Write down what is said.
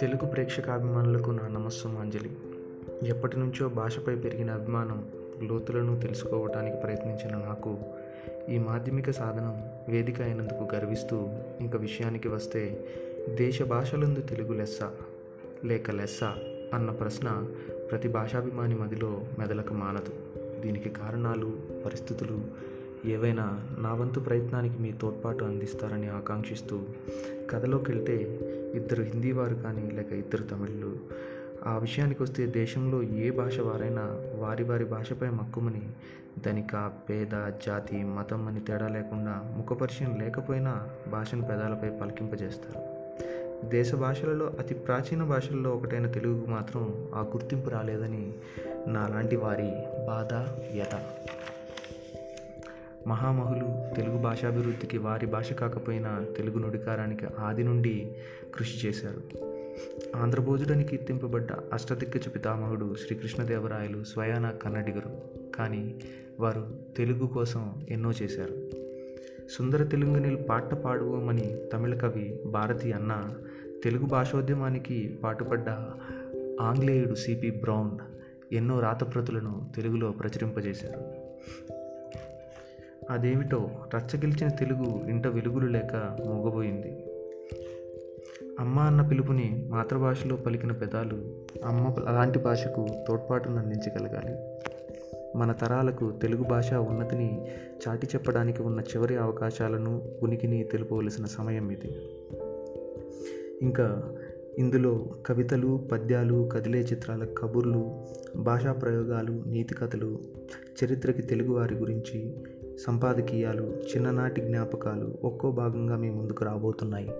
తెలుగు ప్రేక్షకాభిమానులకు నా నమస్సుమాంజలి. ఎప్పటి నుంచో భాషపై పెరిగిన అభిమానం లోతులను తెలుసుకోవటానికి ప్రయత్నించిన నాకు ఈ మాధ్యమిక సాధనం వేదిక అయినందుకు గర్విస్తూ ఇంక విషయానికి వస్తే దేశ భాషలందు తెలుగు లెస్స లేక లెస్స అన్న ప్రశ్న ప్రతి భాషాభిమాని మదిలో మెదలక మానదు. దీనికి కారణాలు పరిస్థితులు ఏవైనా నా వంతు ప్రయత్నానికి మీ తోడ్పాటు అందిస్తారని ఆకాంక్షిస్తూ కథలోకి వెళ్తే ఇద్దరు హిందీ వారు కానీ లేక ఇద్దరు తమిళులు. ఆ విషయానికి వస్తే దేశంలో ఏ భాష వారైనా వారి వారి భాషపై మక్కుమని ధనిక పేద జాతి మతం అని తేడా లేకుండా ముఖపరిచయం లేకపోయినా భాషను పెదాలపై పలికింపజేస్తారు. దేశ భాషలలో అతి ప్రాచీన భాషల్లో ఒకటైన తెలుగుకు మాత్రం ఆ గుర్తింపు రాలేదని నాలాంటి వారి బాధ వ్యత మహామహులు తెలుగు భాషాభివృద్ధికి వారి భాష కాకపోయినా తెలుగు నుడికారానికి ఆది నుండి కృషి చేశారు. ఆంధ్రభోజుడని కీర్తింపబడ్డ అష్టదిగ్గజ పితామహుడు శ్రీకృష్ణదేవరాయలు స్వయాన కన్నడిగరు. కానీ వారు తెలుగు కోసం ఎన్నో చేశారు. సుందర తెలుగునిల్ పాట పాడువోమని తమిళ కవి భారతి అన్న తెలుగు భాషోద్యమానికి పాటుపడ్డ ఆంగ్లేయుడు సిపి బ్రౌన్ ఎన్నో రాతప్రతులను తెలుగులో ప్రచురింపజేశారు. అదేమిటో రచ్చగిలిచిన తెలుగు ఇంట వెలుగులు లేక మూగబోయింది. అమ్మ అన్న పిలుపుని మాతృభాషలో పలికిన పెదాలు అమ్మ అలాంటి భాషకు తోడ్పాటును అందించగలగాలి. మన తరాలకు తెలుగు భాష ఉన్నతిని చాటి చెప్పడానికి ఉన్న చివరి అవకాశాలను ఉనికిని తెలుపవలసిన సమయం ఇది. ఇంకా ఇందులో కవితలు పద్యాలు కదిలే చిత్రాల కబుర్లు భాషా ప్రయోగాలు నీతి కథలు చరిత్రకి తెలుగువారి గురించి సంపాదకీయాలు చిన్ననాటి జ్ఞాపకాలు ఒక్కో భాగంగా మీ ముందుకు రాబోతున్నాయి.